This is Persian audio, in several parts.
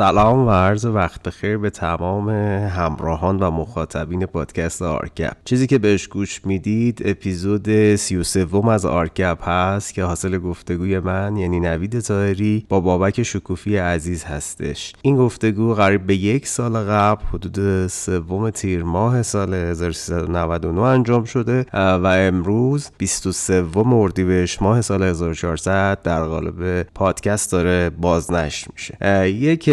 سلام و عرض وقت خیر به تمام همراهان و مخاطبین پادکست آرکپ چیزی که بهش گوش می‌دید اپیزود 33 از آرکپ هست که حاصل گفتگوی من یعنی نوید طاهری با بابک شکوفی عزیز هستش. این گفتگو قریب به یک سال قبل حدود سوم تیر ماه سال 1399 انجام شده و امروز 23 اردیبهشت ماه سال 1400 در قالب پادکست داره بازنشر میشه. یک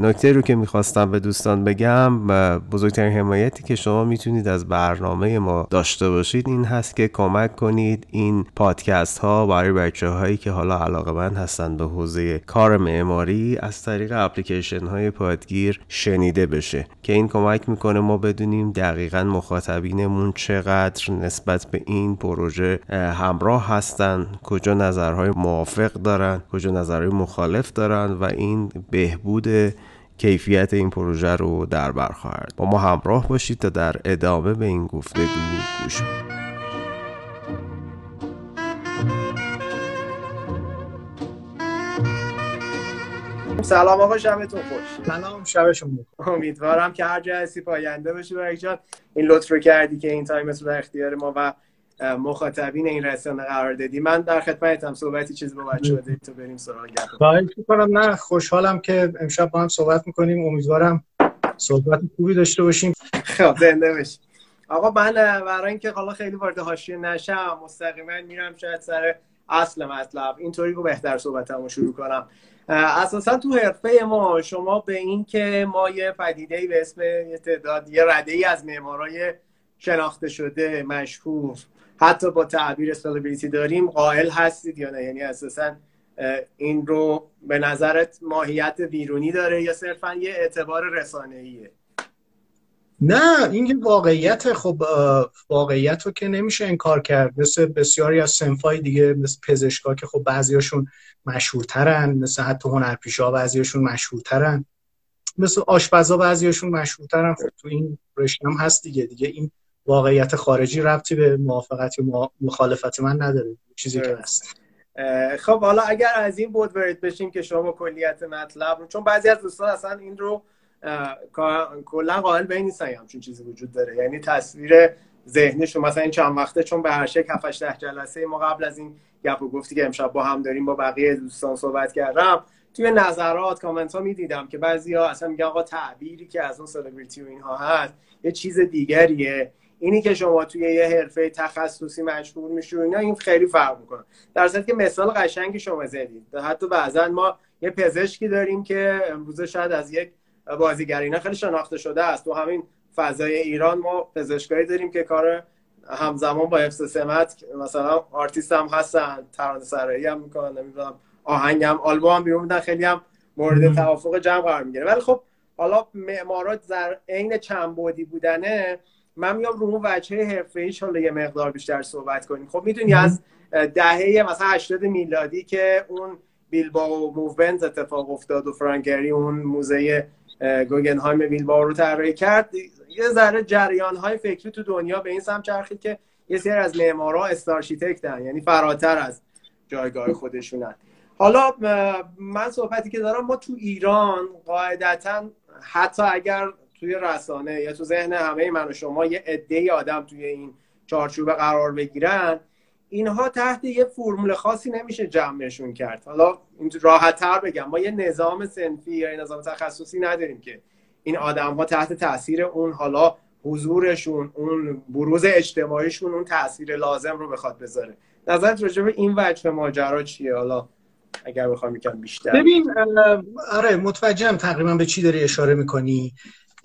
نکته رو که می‌خواستم به دوستان بگم بزرگترین حمایتی که شما می‌تونید از برنامه ما داشته باشید این هست که کمک کنید این پادکست ها برای بچه هایی که حالا علاقه من هستن به حوزه کار معماری از طریق اپلیکیشن های پادگیر شنیده بشه که این کمک می‌کنه ما بدونیم دقیقا مخاطبینمون چقدر نسبت به این پروژه همراه هستن کجا نظرهای موافق دارن کجا نظرهای مخالف دارن و این بهبود کیفیت این پروژه رو در بر خواهد. با ما همراه باشید تا در ادامه به این گفتگو گوش سلام آقا شبتون خوش. سلام شب شما امیدوارم که هر جا هستی پاینده باشی برای جان این لطف رو کردی که این تایمت رو در اختیار ما و مخاطبین این رسانه قرار دادی. من در خدمتم صحبتی چیزی با بچه‌ها دادی تو بریم سراغ گپ کنم نه خوشحالم که امشب با هم صحبت می‌کنیم. امیدوارم صحبت خوبی داشته باشیم. خب زنده باشی. آقا من برای اینکه حالا خیلی وارد حاشیه نشم مستقیما میرم شاید سر اصل مطلب. اینطوری رو بهتر صحبتمو شروع کنم. اساسا تو حرفه ما شما به این که ما یه پدیده به اسم یه تعداد یه رده ای از معمارای شناخته شده مشهور حتی با تعبیر سلبریتی داریم قائل هستید یا نه؟ یعنی اساسا این رو به نظرت ماهیت بیرونی داره یا صرفا یه اعتبار رسانه ایه نه این واقعیت خب واقعیت رو که نمیشه انکار کرد. مثل بسیاری از سنفای دیگه مثل پزشکا که خب بعضیاشون مشهورترن مثل حتی هنرپیشه ها بعضیاشون مشهورترن. مثل آشپزا بعضیاشون مشهورترن. خب تو این رشته هست دیگه. دیگه این واقعیت خارجی ربطی به موافقت یا مخالفت من نداره. چیزی که هست. خب حالا اگر از این بود ورد بشیم که شما کلیت مطلب چون بعضی از دوستان اصلا این رو کلا قائل به این نیستن همچین چیزی وجود داره. یعنی تصویر ذهنشون مثلا این چند وقته چون به هر شکل 7 جلسه ما قبل از این گپ و گفتی که امشب با هم داریم با بقیه دوستان صحبت کردم. توی نظرات کامنت ها می‌دیدم که بعضی ها اصلا میگن آقا تعبیری که از اون سلبریتی و اینها هست یه چیز دیگریه. اینی که شما توی یه حرفه تخصصی مشغول میشی اینا این خیلی فرق می‌کنه. در صورتی که مثال قشنگی شما زدید حتی بعضا ما یه پزشکی داریم که امروز شاید از یک بازیگر اینا خیلی شناخته شده است. تو همین فضای ایران ما پزشکایی داریم که کار همزمان با حفظ سمت مثلا آرتیست هم هستن ترانه سرایی هم می‌کنن نمی‌دونم آهنگ هم آلبوم هم بیرون میدن خیلی هم مورد توافق جمع قرار می‌گیره. ولی خب حالا معمارا در عین چند بعدی بودنه من میام رو اون وجهه حرفه‌ایش حالا یه مقدار بیشتر صحبت کنیم. خب می‌دونی از دهه مثلا 80 میلادی که اون بیلباو movement اتفاق افتاد و فرانک گری اون موزه گوگنهایم بیلباو رو طراحی کرد. یه ذره جریان های فکری تو دنیا به این سمت چرخید که یه سری از معمارا starchitect ن یعنی فراتر از جایگاه خودشونن. حالا من صحبتی که دارم ما تو ایران قاعدتا حتی اگر توی رسانه یا تو ذهن همه من و شما یه عده آدم توی این چارچوب قرار بگیرن اینها تحت یه فرمول خاصی نمیشه جمعشون کرد. حالا راحت تر بگم ما یه نظام سنفی یا یه نظام تخصصی نداریم که این آدم ها تحت تاثیر اون حالا حضورشون اون بروز اجتماعیشون اون تاثیر لازم رو بخواد بذاره. نظرت راجع به این وجه ماجرا چیه؟ حالا اگر بخوام یکم بیشتر. ببین آره متوجهم تقریبا به چی داری اشاره می‌کنی.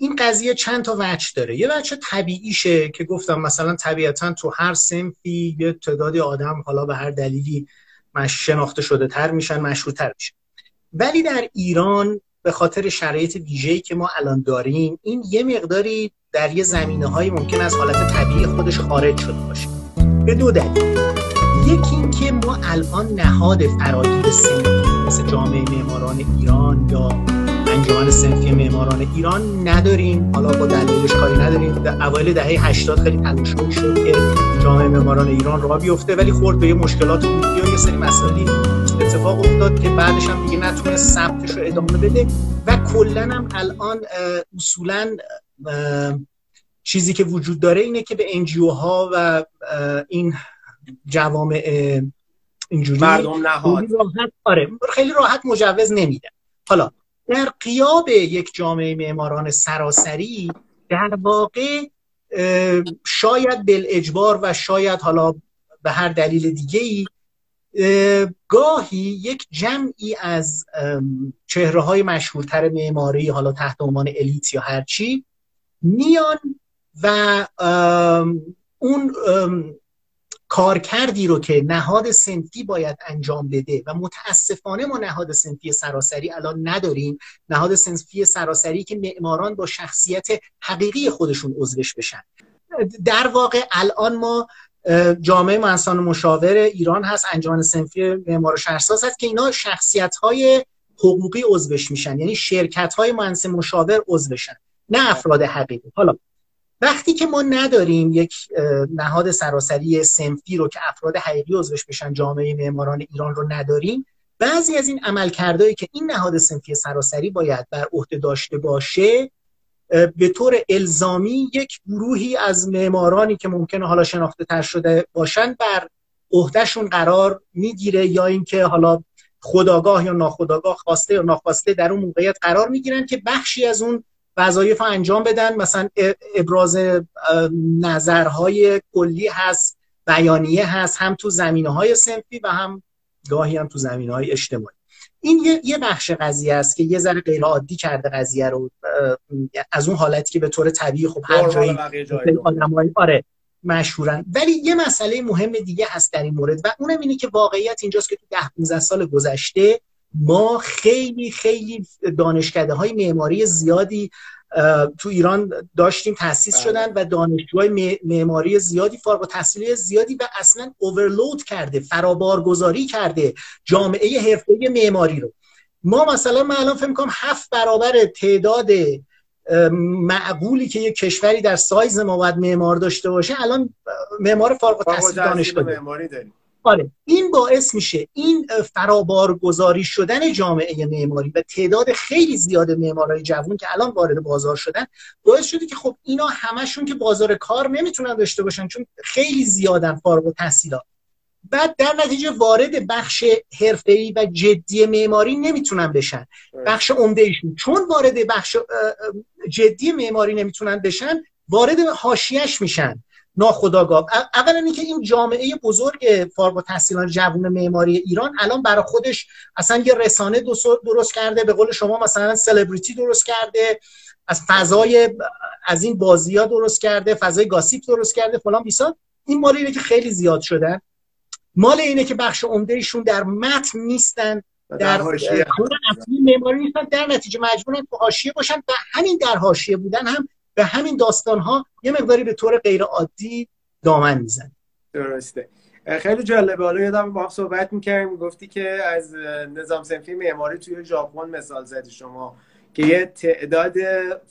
این قضیه چند تا وجه داره. یه وجه طبیعیشه که گفتم مثلا طبیعتا تو هر سنفی یه تعدادی آدم حالا به هر دلیلی مش شناخته شده تر میشن مشهورتر میشن. ولی در ایران به خاطر شرایط ویژه‌ای که ما الان داریم این یه مقداری در یه زمینه های ممکن از حالت طبیعی خودش خارج شده باشه. به دو دلیل. یکی اینکه ما الان نهاد فراگیر سنفی مثل جامعه معماران ایران یا انجمن سنفی معماران ایران نداریم. حالا با دلیلش کاری نداریم. در اوایل دهه 80 خیلی تلاش شد که جامعه معماران ایران راه بیفته. ولی خورد به یه مشکلات یا یه سری مسائلی اتفاق افتاد که بعدش هم دیگه نتونه ثبتش رو ادامه بده. و کلا هم الان اصولا چیزی که وجود داره اینه که به انجیو ها و این جوامع اینجوری مردم نهاد. راحت آره خیلی راحت مجوز نمیدن. حالا در قیاب یک جامعه معماران سراسری در واقع شاید بل اجبار و شاید حالا به هر دلیل دیگه ای گاهی یک جمعی از چهره های مشهورتر معماری حالا تحت عنوان الیت یا هرچی میان و اون کارکردی رو که نهاد سنفی باید انجام بده و متاسفانه ما نهاد سنفی سراسری الان نداریم. نهاد سنفی سراسری که معماران با شخصیت حقیقی خودشون عضوش بشن. در واقع الان ما جامعه مهندسان مشاور ایران هست انجمن سنفی معمار شهرساز هست که اینا شخصیت های حقوقی عضوش میشن. یعنی شرکت های مهندس مشاور عضوشن نه افراد حقیقی. حالا وقتی که ما نداریم یک نهاد سراسری سنفی رو که افراد حقیقی عضوش بشن جامعه معماران ایران رو نداریم بعضی از این عملکردهایی که این نهاد سنفی سراسری باید بر عهده داشته باشه به طور الزامی یک گروهی از معمارانی که ممکنه حالا شناخته تر شده باشن بر عهدهشون قرار می‌گیره یا اینکه حالا خداگاه یا ناخداگاه خواسته یا ناخواسته در اون موقعیت قرار می‌گیرن که بخشی از اون وظایف انجام بدن. مثلا ابراز نظرهای کلی هست بیانیه هست هم تو زمینه های سنفی و هم گاهی هم تو زمینه های اجتماعی. این یه, یه بخش قضیه است که یه ذره غیر عادی کرده قضیه رو از اون حالتی که به طور طبیعی خب هر جایی آدمای آره مشهورن. ولی یه مسئله مهم دیگه هست در این مورد و اونم اینه که واقعیت اینجاست که تو ده 15 سال گذشته ما خیلی خیلی دانشکده های معماری زیادی تو ایران داشتیم تاسیس بله. شدن و دانشجوهای معماری زیادی فارغ التحصیلی زیادی و اصلا اوورلود کرده فرابارگذاری کرده جامعه حرفه معماری رو. ما مثلا من الان فکر می‌کنم هفت برابر تعداد معقولی که یک کشوری در سایز ما باید معمار داشته باشه الان معمار فارغ التحصیل دانشگاه داریم. آره این باعث میشه این فرابارگذاری شدن جامعه معماری و تعداد خیلی زیاد معمارای جوون که الان وارد بازار شدن باعث شده که خب اینا همشون که بازار کار نمی‌تونن داشته باشن چون خیلی زیادن فارغ التحصیلات بعد در نتیجه وارد بخش حرفه‌ای و جدی معماری نمی‌تونن بشن. بخش عمده ایشون چون وارد بخش جدی معماری نمی‌تونن بشن وارد حاشیهش میشن. ناخداگاه اولا اینکه این جامعه بزرگ فارغ التحصیلان جوون معماری ایران الان برای خودش اصلا یه رسانه درست کرده به قول شما مثلا سلبریتی درست کرده از فضای از این بازی ها درست کرده فضای گاسیپ درست کرده فلان بیسا. این مال اینه که خیلی زیاد شدن. مال اینه که بخش عمده ایشون در متن نیستن در اصلی معماری نیستن در نتیجه مجبورن تو حاشیه باشن و همین در حاشیه بودن هم به همین داستان ها یه مقداری به طور غیر عادی دامن میزن درسته. خیلی جالبه. حالا یادم با هم صحبت می‌کردیم گفتی که از نظام سنفی معماری توی ژاپن مثال زدی شما که یه تعداد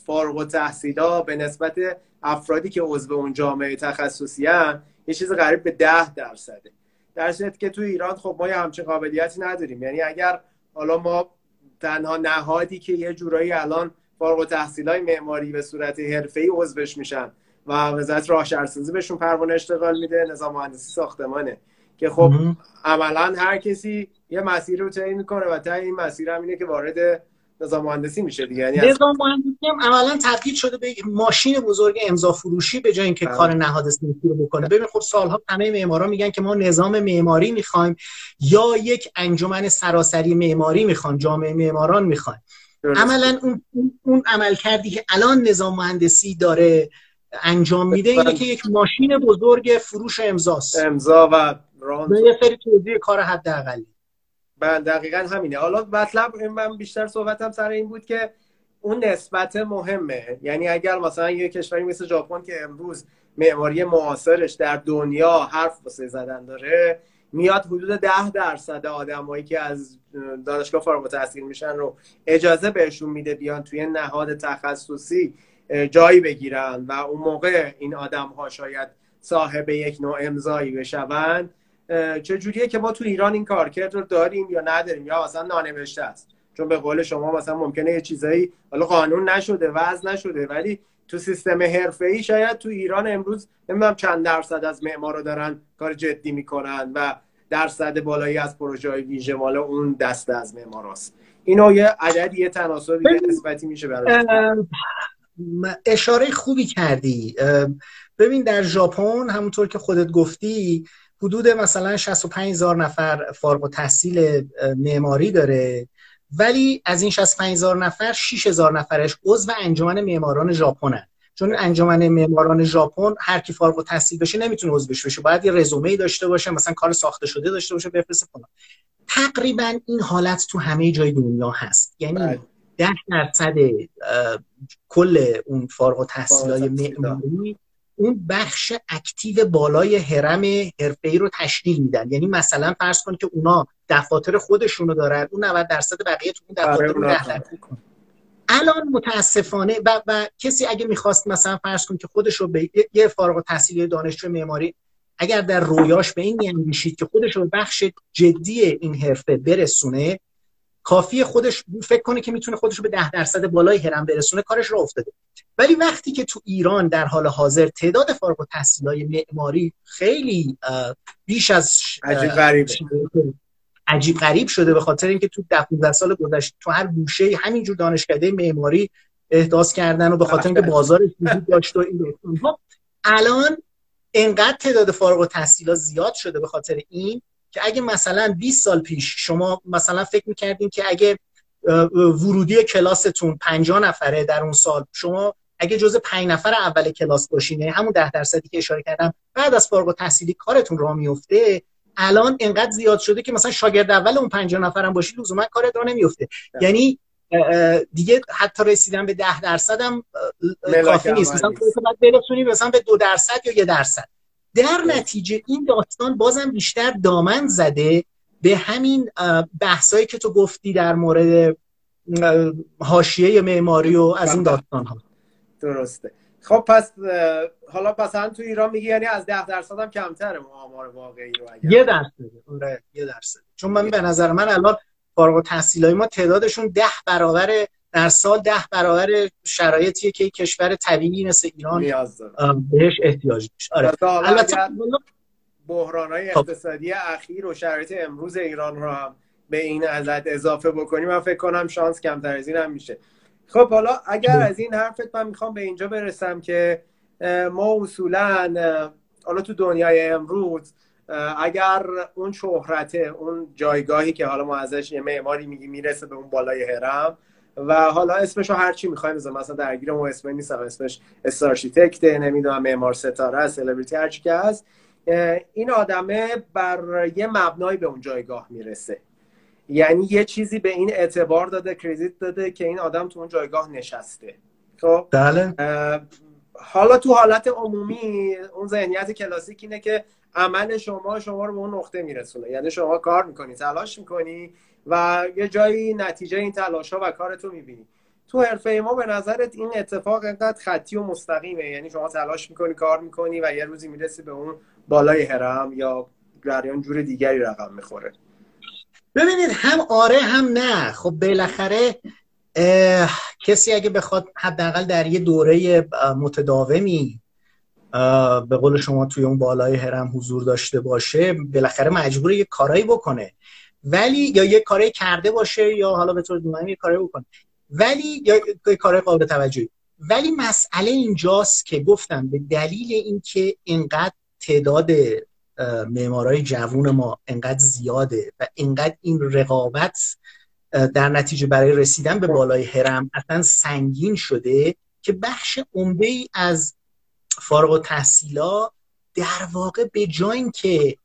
فارغ و تحصیلا به نسبت افرادی که عضو اون جامعه تخصصی هم یه چیز قریب به ده درصده در که توی ایران خب ما یه همچین قابلیتی نداریم. یعنی اگر حالا ما تنها نهادی که یه جورایی الان فارغ التحصیلای معماری به صورت حرفه‌ای عضوش میشن و وزارت راه شهرسازی بهشون پروانه اشتغال میده نظام مهندسی ساختمانه. که خب عملا هر کسی یه مسیر رو تعیین می‌کنه و تا این مسیر هم اینه که وارد نظام مهندسی میشه دیگه. یعنی نظام مهندسی هم عملا تبدیل شده به ماشین بزرگ امضا فروشی به جای اینکه بله. کار نهاد سنفی رو بکنه. ببین خب سالها همه معمارا میگن که ما نظام معماری می‌خوایم یا یک انجمن سراسری معماری می‌خوایم جامعه معماران می‌خوایم عملا اون اون عمل کردی که الان نظام مهندسی داره انجام میده اینه که یک ماشین بزرگ فروش امضاست. امضا و راند یه سری توضیح کار حداقلی. بله دقیقا همینه. حالا مطلب من بیشتر صحبتم سر این بود که اون نسبت مهمه. یعنی اگر مثلا یه کشوری مثل ژاپن که امروز معماری معاصرش در دنیا حرف واسه زدن داره میاد حدود ده درصد آدمایی که از دانشگاه فارغ التحصیل میشن رو اجازه بهشون میده بیان توی نهاد تخصصی جایی بگیرن و اون موقع این آدم ها شاید صاحب یک نوع امضایی بشون. چه جوریه که ما تو ایران این کارکرد رو داریم یا نداریم؟ یا اصلا نانوشته است؟ چون به قول شما مثلا ممکنه یه چیزایی حالا قانون نشده وضع نشده ولی تو سیستم ای شاید تو ایران امروز نمی‌دونم چند درصد از معمارا دارن کار جدی می‌کنن و درصد بالایی از پروژه های ویژه مال اون دسته از معماراست اینو یه عدد یه تناسبی نسبتی میشه برای اشاره خوبی کردی. ببین در ژاپن همونطور که خودت گفتی حدود مثلا 65 هزار نفر فارغ التحصیل معماری داره. ولی از این 65 هزار نفر 6 هزار نفرش عضو انجمن معماران ژاپن چون انجمن معماران ژاپن هر کی فارغ التحصیل بشه نمی‌تونه عضوش بشه. باید یه رزومه داشته باشه مثلا کار ساخته شده داشته باشه بفرسته کنه تقریبا این حالت تو همه جای دنیا هست. یعنی بله. ده درصد کل اون فارغ التحصیلای معماری اون بخش اکتیو بالای حرم حرفه‌ای رو تشکیل میدن. یعنی مثلا فرض کن که اونا دفاتر خودشونو دارن اون 90 درصد بقیه تو اون دفاتر رو الان متاسفانه و, و کسی اگه می‌خواست مثلا فرض کن که خودش رو به یه فارغ التحصیلی دانشجو معماری اگر در رویاش به این میاندیشید که خودش رو بخش جدی این حرفه برسونه کافی خودش فکر کنه که می‌تونه خودش رو به ده درصد بالای هرم برسونه کارش رو افتاده. ولی وقتی که تو ایران در حال حاضر تعداد فارغ های معماری خیلی بیش از عجیب غریب عجیب غریب شده به خاطر اینکه تو 15 سال گذشته تو هر گوشه همینجور دانشکده معماری احداث کردن و به خاطر اینکه بازار وجود داشت و این الان انقدر تعداد فارغ التحصیلات زیاد شده به خاطر این که اگه مثلا 20 سال پیش شما مثلا فکر می‌کردین که اگه ورودی کلاستون 50 نفره در اون سال شما اگه جز 5 نفر اول کلاس باشینه همون 10 درصدی که اشاره کردم بعد از فارغ التحصیلی کارتون راه میفته. الان انقدر زیاد شده که مثلا شاگرد اول اون 50 نفر هم باشی لزوما کارت راه نمیفته. یعنی دیگه حتی رسیدن به 10 درصد هم کافی نیست. مثلا باید برسونی مثلا به 2 درصد یا 1 درصد. در نتیجه این داستان بازم بیشتر دامن زده به همین بحثایی که تو گفتی در مورد حاشیه معماری و از این داستان ها درسته. خب پس حالا مثلا تو ایران میگی یعنی از ده درصد هم کمتره آمار واقعی رو اگر. یه درصد. آره یه درصد. چون من به نظر من الان فارغ التحصیلای ما تعدادشون ده برابر در سال ده برابر شرایطیه که کشور طبیعی مثل ایران بهش احتیاج داشت آره. البته بحران های خب. اقتصادی اخیر و شرایط امروز ایران رو هم به این ازت اضافه بکنیم. من فکر کنم شانس کمتر از این هم میشه. خب حالا اگر از این حرفت من می‌خوام به اینجا برسم که ما اصولا حالا تو دنیای امروز اگر اون شهرته اون جایگاهی که حالا ما ازش یه معماری میگی می‌رسه به اون بالای هرم و حالا اسمش رو هر چی می‌خوایم بزنیم مثلا درگیر اون اسم نیستم اسمش starchitect نمی‌دونم معمار ستاره سلبریتی هر چی که هست این آدمه بر یه مبنایی به اون جایگاه می‌رسه. یعنی یه چیزی به این اعتبار داده کردیت داده که این آدم تو اون جایگاه نشسته. خب؟ بله. حالا تو حالت عمومی اون ذهنیت کلاسیک اینه که عمل شما شما رو به اون نقطه میرسونه. یعنی شما کار می‌کنی تلاش می‌کنی و یه جایی نتیجه این تلاش ها و کارتو می‌بینی. تو حرفه ما به نظرت این اتفاق اینقدر خطی و مستقیمه. یعنی شما تلاش می‌کنی کار می‌کنی و یه روزی می‌رسی به اون بالای هرم یا جریان جور دیگری رقم می‌خوره. ببینید هم آره هم نه. خب بالاخره کسی اگه بخواد حداقل در یه دوره متداومی به قول شما توی اون بالای هرم حضور داشته باشه بالاخره مجبور یه کارایی بکنه. ولی یا یه کاری کرده باشه یا حالا به طور یه کاری بکنه. ولی یا یه کار قابل توجهی. ولی مسئله اینجاست که گفتم به دلیل اینکه اینقدر تعداد معمارای جوون ما انقدر زیاده و اینقدر این رقابت در نتیجه برای رسیدن به بالای هرم اصلا سنگین شده که بخش عمده ای از فارغ و تحصیلا در واقع به جای که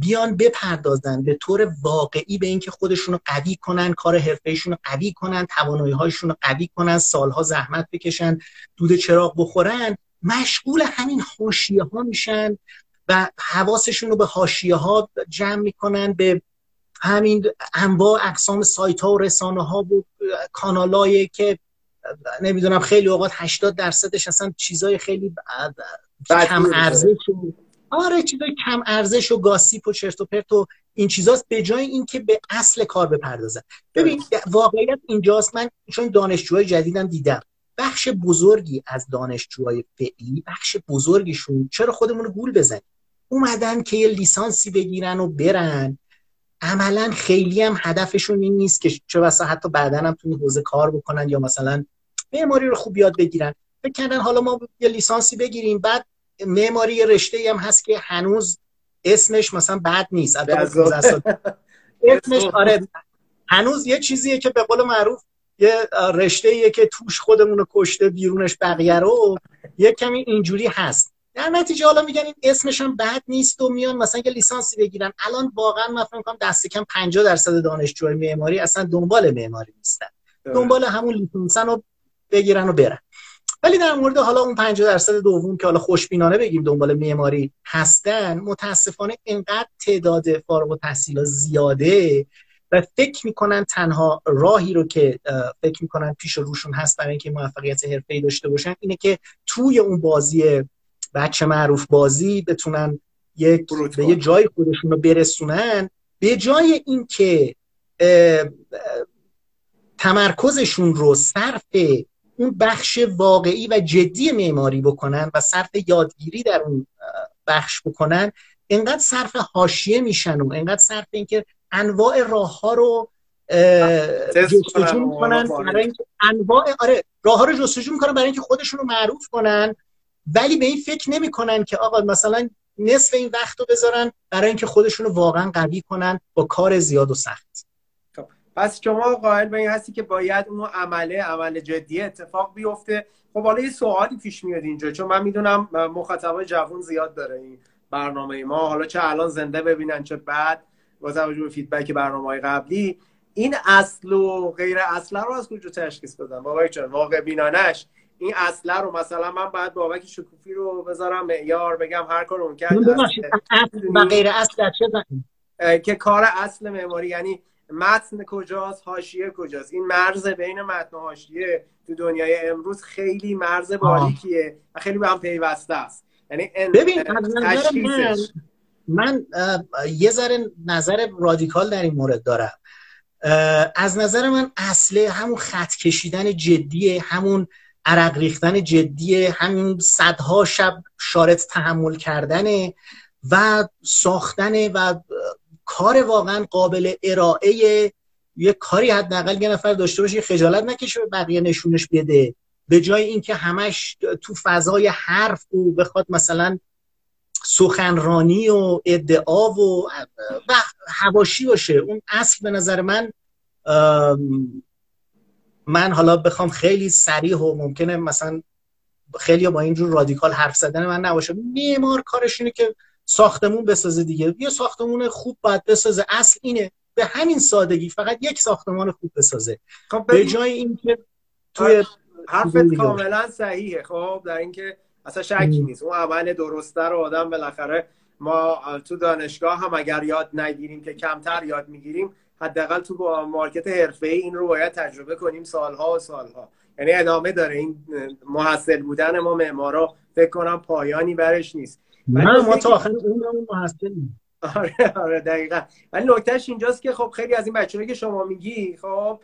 بیان بپردازن به طور واقعی به اینکه خودشون رو قوی کنن کار حرفهشون رو قوی کنن توانایی هاشون رو قوی کنن سالها زحمت بکشن دود چراغ بخورن مشغول همین حاشیه ها میشن. و حواسشون رو به حاشیه ها جمع می‌کنن به همین انواع اقسام سایت ها و رسانه ها و کانالایی که نمی‌دونم خیلی اوقات 80 درصدش اصلا چیزای خیلی کم ارزش آره چیزای کم ارزش و گاسیپ و چرت و پرت و این چیزاست به جای اینکه به اصل کار بپردازن. ببین واقعیت اینجاست من چون دانشجوهای جدیدم دیدم. بخش بزرگی از دانشجوهای فعلی بخش بزرگیشون چرا خودمون رو گول بزنیم؟ اومدن که یه لیسانسی بگیرن و برن. عملا خیلی هم هدفشون این نیست که چه بسا حتی بعدا هم تو این حوزه کار بکنن یا مثلا معماری رو خوب یاد بگیرن. فکر کردن حالا ما یه لیسانسی بگیریم بعد معماری رشته هم هست که هنوز اسمش مثلا بد نیست. اسمش آره هنوز یه چیزیه که به قول معروف یه رشته که توش خودمون رو کشته بیرونش بقیه رو یه کمی اینجوری هست. در نتیجه حالا میگن این اسمش هم بد نیست و میان مثلا یه لیسانسی بگیرن. الان واقعا من فکر کنم دست کم 50 درصد دانشجوی معماری اصلا دنبال معماری نیستن. دنبال همون لیسانسن رو بگیرن و برن. ولی در مورد حالا اون 50 درصد دوم که حالا خوشبینانه بگیم دنبال معماری هستن متاسفانه اینقدر تعداد فارغ التحصیلا زیاده و فکر می‌کنن تنها راهی رو که فکر می‌کنن پیش روشون هست برای اینکه موفقیت حرفه‌ای داشته باشن اینه که توی اون بازی بچه معروف بازی بتونن یک به یه جای خودشون رو برسونن. به جای اینکه تمرکزشون رو صرف اون بخش واقعی و جدی معماری بکنن و صرف یادگیری در اون بخش بکنن انقدر صرف حاشیه میشن و انقدر صرف اینکه انواع راه ها رو جستجو می‌کنن برای اینکه انواع آره راه ها رو جستجو می‌کنن برای اینکه خودشون رو معروف کنن. ولی به این فکر نمی‌کنن که آقا مثلا نصف این وقت رو بذارن برای اینکه خودشون رو واقعا قوی کنن با کار زیاد و سخت. خب، پس شما قائل به این هستی که باید اون عمله عمل جدی اتفاق بیفته. خب حالا یه سوالی پیش میاد اینجا چون من می‌دونم مخاطبای جوان زیاد داره این برنامه ما حالا چه الان زنده ببینن چه بعد. با توجه به فیدبک برنامه های قبلی این اصل و غیر اصل رو از کجا تشخیص بدن بابا چون واقع بینانش. این اصله رو مثلا من باید بابک شکوفی رو بذارم معیار بگم هر کار اون کرد و غیر اصل که کار اصل معماری یعنی متن کجاست حاشیه کجاست. این مرز بین متن و حاشیه تو دنیای امروز خیلی مرز باریکیه و خیلی به هم پیوسته است. یعنی ببین من, من یه ذره نظر رادیکال در این مورد دارم. از نظر من اصله همون خط کشیدن جدیه همون عرق ریختن جدی همین صدها شب شارت تحمل کردنه و ساختن و کار واقعا قابل ارائه یه کاری حداقل یه نفر داشته باشه خجالت نکشه به بقیه نشونش بده. به جای اینکه همش تو فضای حرف و بخواد مثلا سخنرانی و ادعا و هواشی باشه. اون اصل به نظر من من حالا بخوام خیلی سریح و ممکنه مثلا خیلی با اینجور رادیکال حرف زدن من نباشه. معمار کارش اینه که ساختمون بسازه دیگه. یه ساختمون خوب باید بسازه. اصل اینه به همین سادگی فقط یک ساختمان خوب بسازه. خب به جای اینکه توی حرفت کاملا صحیحه. خب در اینکه اصلا شکی نیست. اون عمل درسته رو آدم بالاخره ما تو دانشگاه هم اگر یاد نگیریم که کمتر یاد می‌گیریم حداقل تو مارکت حرفه ای این رو باید تجربه کنیم سالها و سالها. یعنی ادامه داره. این محصل بودن ما معمارا فکر کنم پایانی برش نیست. نه ما تا آخر اون محصل آره آره دقیقا. ولی نکتهش اینجاست که خب خیلی از این بچه‌هایی که شما میگی خب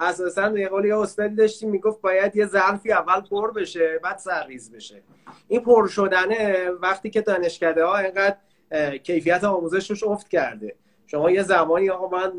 اساسا یه قولی استادی داشتیم می‌گفت باید یه ظرفی اول پر بشه بعد سرریز بشه. این پر شدنه وقتی که دانشکده ها اینقدر کیفیت آموزشش افت کرده. شما یه زمانی آقا من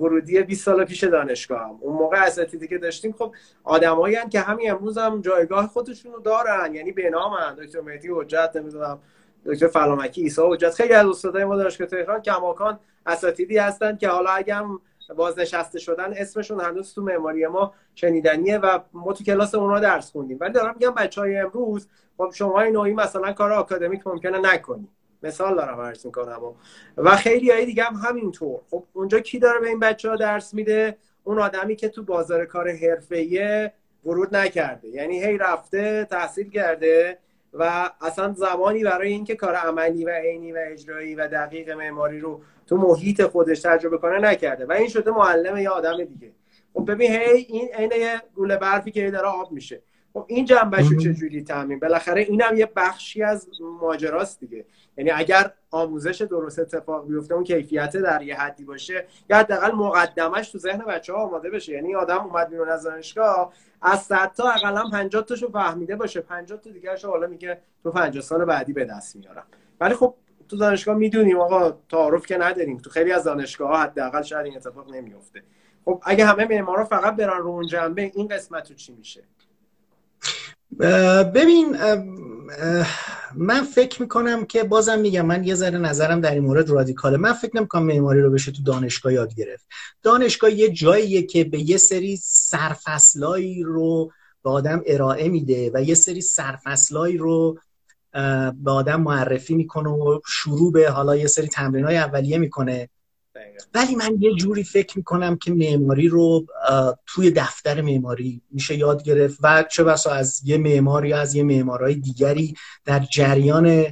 ورودی 20 سال پیش دانشگاهم. اون موقع اساتیدی که داشتیم خب آدمایی که همین امروز هم جایگاه خودشون رو دارن. یعنی به نام دکتر مهدی حجت نمی‌دونم دکتر فلامکی عیسی حجت. خیلی از استادای ما دانشگاه تهران کماکان اساتیدی هستن که حالا اگه هم بازنشسته شدن اسمشون هنوز تو معماری ما شنیدنیه و ما تو کلاس اونا درس خوندیم. ولی دارم میگم بچه های امروز خب شما نوعی مثلا کار آکادمیک ممکنه نکنید. مثال دارم عرض می‌کنم. و, و خیلی های دیگه هم همینطور. خب اونجا کی داره به این بچه ها درس میده؟ اون آدمی که تو بازار کار حرفه‌ای ورود نکرده. یعنی هی رفته تحصیل کرده و اصلا زمانی برای اینکه کار عملی و عینی و اجرایی و دقیق معماری رو تو محیط خودش تجربه کنه نکرده. و این شده معلم یا آدم دیگه. خب ببین هی این عین گوله برفی که داره آب میشه. خب این جنبش رو چجوری تعمین؟ بالاخره اینم یه بخشی از ماجراست دیگه. یعنی اگر آموزش درست اتفاق بیفته اون کیفیت در یه حدی باشه یا حداقل مقدمش تو ذهن بچه ها آماده بشه. یعنی آدم اومد بیرون از دانشگاه از 100 تا اقلا 50 تاشو فهمیده باشه. 50 تا دیگه حالا میگه تو 50 سال بعدی به دست میارم. ولی خب تو دانشگاه می‌دونیم آقا تعارف که نداریم. تو خیلی از دانشگاه ها حداقل شاید این اتفاق نمیفته خب اگه همه معمارا فقط برن رو اون جنبه این قسمت چی میشه؟ ببین من فکر می‌کنم که بازم میگم من یه ذره نظرم در این مورد رادیکاله. من فکر نمی‌کنم معماری رو بشه تو دانشگاه یاد گرفت. دانشگاه یه جاییه که به یه سری سرفصلایی رو به آدم ارائه میده و یه سری سرفصلایی رو به آدم معرفی می‌کنه و شروع به حالا یه سری تمرین های اولیه می‌کنه. ولی من یه جوری فکر می‌کنم که معماری رو توی دفتر معماری میشه یاد گرفت و چه بسا از یه معماری از یه معمارای دیگری در جریان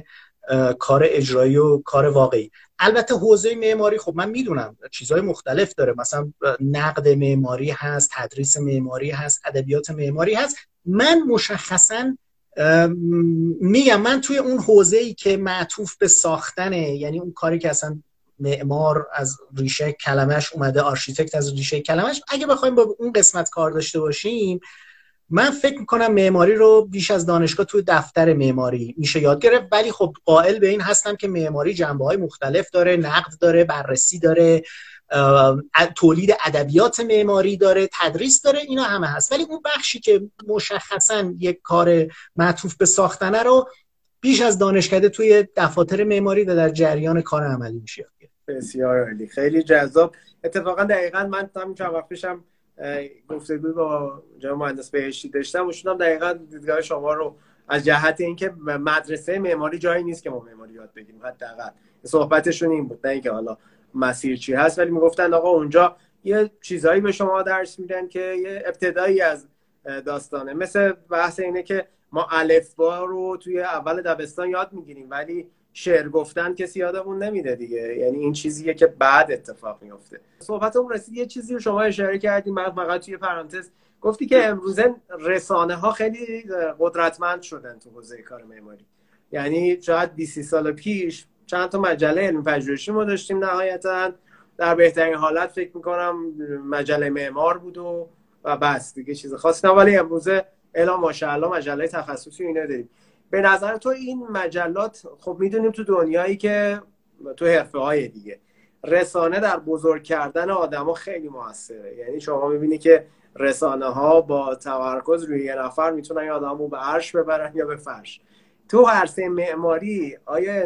کار اجرایی و کار واقعی. البته حوزه معماری خب من می‌دونم چیزهای مختلف داره. مثلا نقد معماری هست تدریس معماری هست ادبیات معماری هست. من مشخصا میگم من توی اون حوزه ای که معطوف به ساختنه یعنی اون کاری که اصلا معمار از ریشه کلمش اومده architect از ریشه کلمش اگه بخوایم با اون قسمت کار داشته باشیم من فکر می‌کنم معماری رو بیش از دانشگاه توی دفتر معماری میشه یاد گرفت. ولی خب قائل به این هستم که معماری جنبه های مختلف داره نقد داره بررسی داره تولید ادبیات معماری داره تدریس داره اینا همه هست. ولی اون بخشی که مشخصا یک کار معطوف به ساختنه رو بیش از دانشکده توی دفاتر معماری و در جریان کار عملی میشه بسیار عالی. خیلی جذاب. اتفاقا دقیقا من هم چند وقت پیشم گفتگوی با جناب مهندس بهشتی داشتم و دقیقا دیدگاه شما رو. از جهت اینکه مدرسه معماری جایی نیست که ما معماری یاد بگیریم حداقل. صحبتشون این بود نه اینکه حالا مسیر چی هست ولی می‌گفتن آقا اونجا یه چیزهایی به شما درس میدن که یه ابتدایی از داستانه. مثل بحث اینه که ما الفبا رو توی اول دبستان یاد می‌گیریم ولی شعر گفتن کسی یادمون نمیده دیگه. یعنی این چیزیه که بعد اتفاق میفته صحبتمون رسید یه چیزی رو شما اشاره کردیم. من فقط توی پرانتز گفتی که امروزه رسانه ها خیلی قدرتمند شدن تو حوزه کار معماری. یعنی شاید 20 سال پیش چند تا مجله علم پژوهشی ما داشتیم نهایتا. در بهترین حالت فکر می‌کنم مجله معمار بود و و بس دیگه چیز خاصی نه ولی امروزه الا ماشاءالله مجله تخصصی اینا داریم. به نظر تو این مجلات خب می‌دونیم تو دنیایی که تو حرفه های دیگه رسانه در بزرگ کردن آدما خیلی موثره. یعنی شما می‌بینی که رسانه ها با تمرکز روی یه نفر می‌تونن آدم رو به عرش ببرن یا به فرش. تو عرصه معماری آیا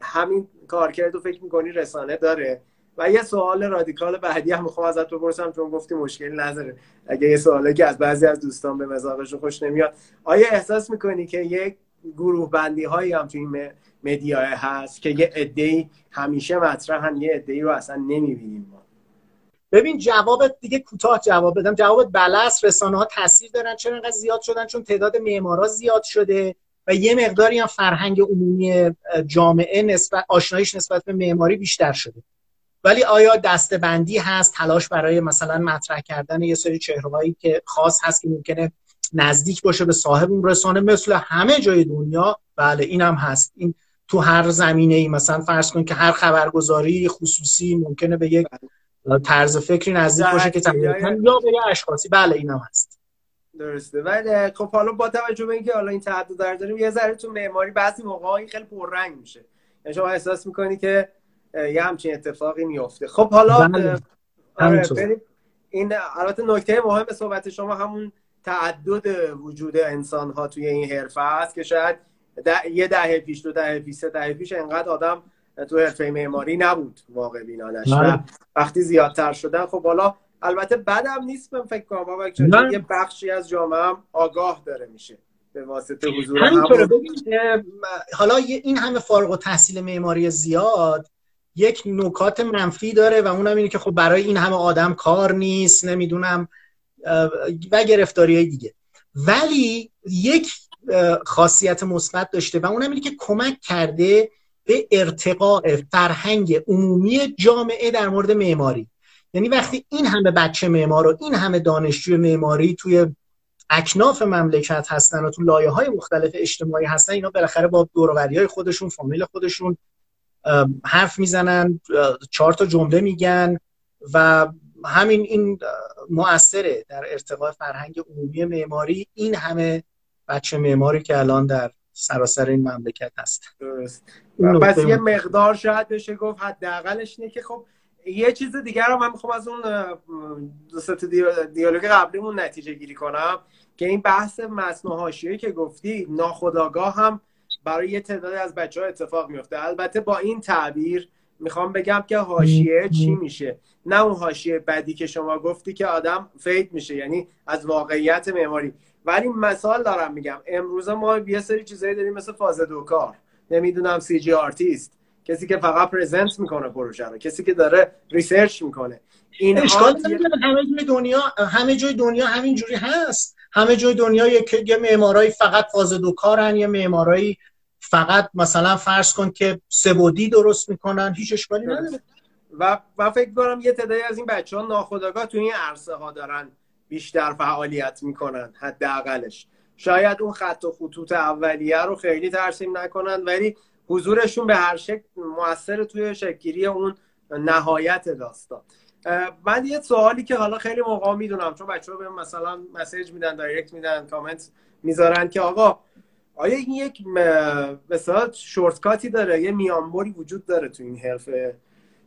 همین کارکرد رو فکر می‌کنی رسانه داره؟ و یه سوال رادیکال بعدی هم می‌خوام ازت بپرسم چون گفتی مشکلی نداره. اگه یه سوالی که از بعضی از دوستان به مزاقش خوش نمیاد آیا احساس می‌کنی که یک گروه بندی هایی هم تو این مدیا هست که یه عده‌ای همیشه مطرحن یه عده‌ای رو اصلا نمی‌بینیم ما؟ ببین جوابت دیگه کوتاه جواب بدم. جوابت بلس رسانه ها تاثیر دارن چرا انقدر زیاد شدن؟ چون تعداد معمارا زیاد شده و یه مقداری هم فرهنگ عمومی جامعه نسبت آشناییش نسبت به معماری بیشتر شده. ولی آیا دستبندی هست تلاش برای مثلا مطرح کردن یه سری چهرهایی که خاص هست که ممکنه نزدیک باشه به صاحب اون رسانه مثل همه جای دنیا؟ بله این هم هست. این تو هر زمینه ای مثلا فرض کن که هر خبرگزاری خصوصی ممکنه به یک طرز فکری نزدیک باشه که یا به یه اشخاصی. بله این هم هست. درسته. ولی خب حالا با توجه به اینکه حالا این تعدد داریم یه ذره تو معماری بعضی موقعی خیلی پررنگ میشه. یعنی شما احساس می‌کنی که یه همچین اتفاقی میفته خب حالا بله. آره این البته نکته مهم صحبت شما همون تعدد وجود انسان ها توی این حرفه است که شاید یه دهه پیش دو دهه پیش سه دهه پیش انقدر آدم تو حرفه معماری نبود واقع بینانش. بله. وقتی زیادتر شدن خب حالا البته بدم نیست من فکر کنم یه بخشی از جامعه هم آگاه داره میشه به واسطه حضور حالا این همه فارغ و تحصیل معماری زیاد یک نکات منفی داره و اونم اینه که خب برای این همه آدم کار نیست نمی‌دونم و گرفتاری های دیگه. ولی یک خاصیت مثبت داشته و اونم اینه که کمک کرده به ارتقاء فرهنگ عمومی جامعه در مورد معماری. یعنی وقتی این همه بچه معمار و این همه دانشجو معماری توی اکناف مملکت هستن و تو لایه های مختلف اجتماعی هستن اینا بالاخره با دوروری های خودشون فامیل خودشون حرف می‌زنن چهار تا جمله میگن و همین این مؤثره در ارتقاء فرهنگ عمومی معماری. این همه بچه معماری که الان در سراسر این مملکت هست. درست. پس یه مقدار شاید بشه گفت حداقلش اینه که خب یه چیز دیگر رو من می‌خوام از اون دو دیالوگ قبلیمون نتیجه گیری کنم که این بحث مصنوع که گفتی ناخداگاه هم برای یه تعدادی از بچه ها اتفاق میفته. البته با این تعبیر می‌خوام بگم که حاشیه چی میشه؟ نه اون حاشیه بدی که شما گفتی که آدم فید میشه یعنی از واقعیت معماری. ولی مثال دارم میگم. امروزه ما یه سری چیزایی داریم مثل فاز دو کار. نمی‌دونم CG artist. کسی که فقط present می‌کنه پروژه رو. کسی که داره research می‌کنه. این اشکال همه جای دنیا همه جای دنیا همینجوری هست. همه جای دنیا یک یه معمارای فقط فاز دو کارن یه معمارای فقط مثلا فرض کن که سبودی درست می‌کنن هیچ اشکالی نداره. و و فکر کنم یه تعدادی از این بچه ها ناخودآگاه تو این عرصه ها دارن بیشتر فعالیت می‌کنن حداقلش. شاید اون خط و خطوط اولیه رو خیلی ترسیم نکنن ولی حضورشون به هر شکل موثر توی شکلی اون نهایت داستان. من یه سوالی که حالا خیلی موقع می‌دونم چون بچه ها به مثلا مسیج میدن دایرکت میدن کامنت می‌ذارن که آقا آیا این یک مثلا شورتکاتی داره؟ یه میانبری وجود داره تو این حرفه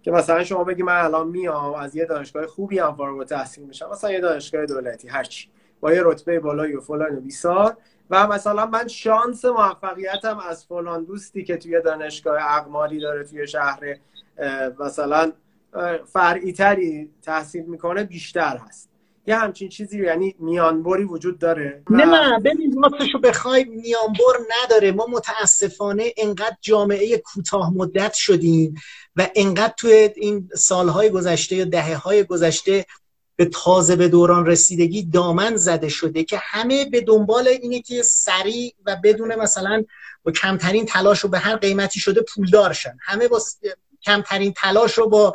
که مثلا شما بگی من الان میام از یه دانشگاه خوبی هم فارغ التحصیل میشم. مثلا یه دانشگاه دولتی هرچی با یه رتبه بالایی و فلان و بیسار. و مثلا من شانس موفقیتم از فلان دوستی که توی دانشگاه اقماری داره توی شهر مثلا فرعی تری تحصیل می‌کنه بیشتر هست. یه همچین چیزی یعنی میانبری وجود داره؟ نه نه ببین راستشو بخوای میانبر نداره. ما متاسفانه انقدر جامعه کوتاه مدت شدیم و انقدر توی این سالهای گذشته یا دهه های گذشته به تازه به دوران رسیدگی دامن زده شده که همه به دنبال اینه که سریع و بدون مثلا با کمترین تلاش رو به هر قیمتی شده پولدار شن همه با کمترین تلاش رو با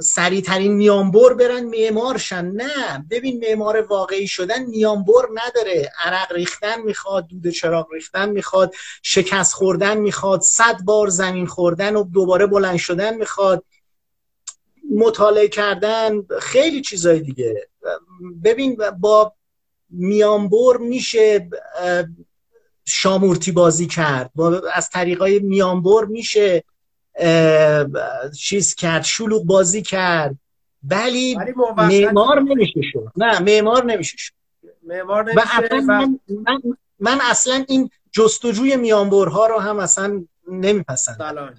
سریعترین میانبر برن معمار شن. نه ببین معمار واقعی شدن میانبر نداره. عرق ریختن می‌خواد دود چراغ ریختن می‌خواد شکست خوردن می‌خواد صد بار زمین خوردن و دوباره بلند شدن می‌خواد. مطالعه کردن خیلی چیزای دیگه. ببین با میانبر میشه شامورتی بازی کرد. با از طریقای میانبر میشه. چیز کرد شلوغ بازی کرد. ولی معمار نمیشه شد. نه معمار نمیشه شد. معمار نمیشه من, من, من اصلا این جستجوی میانبرها رو هم اصلا نمیپسندم.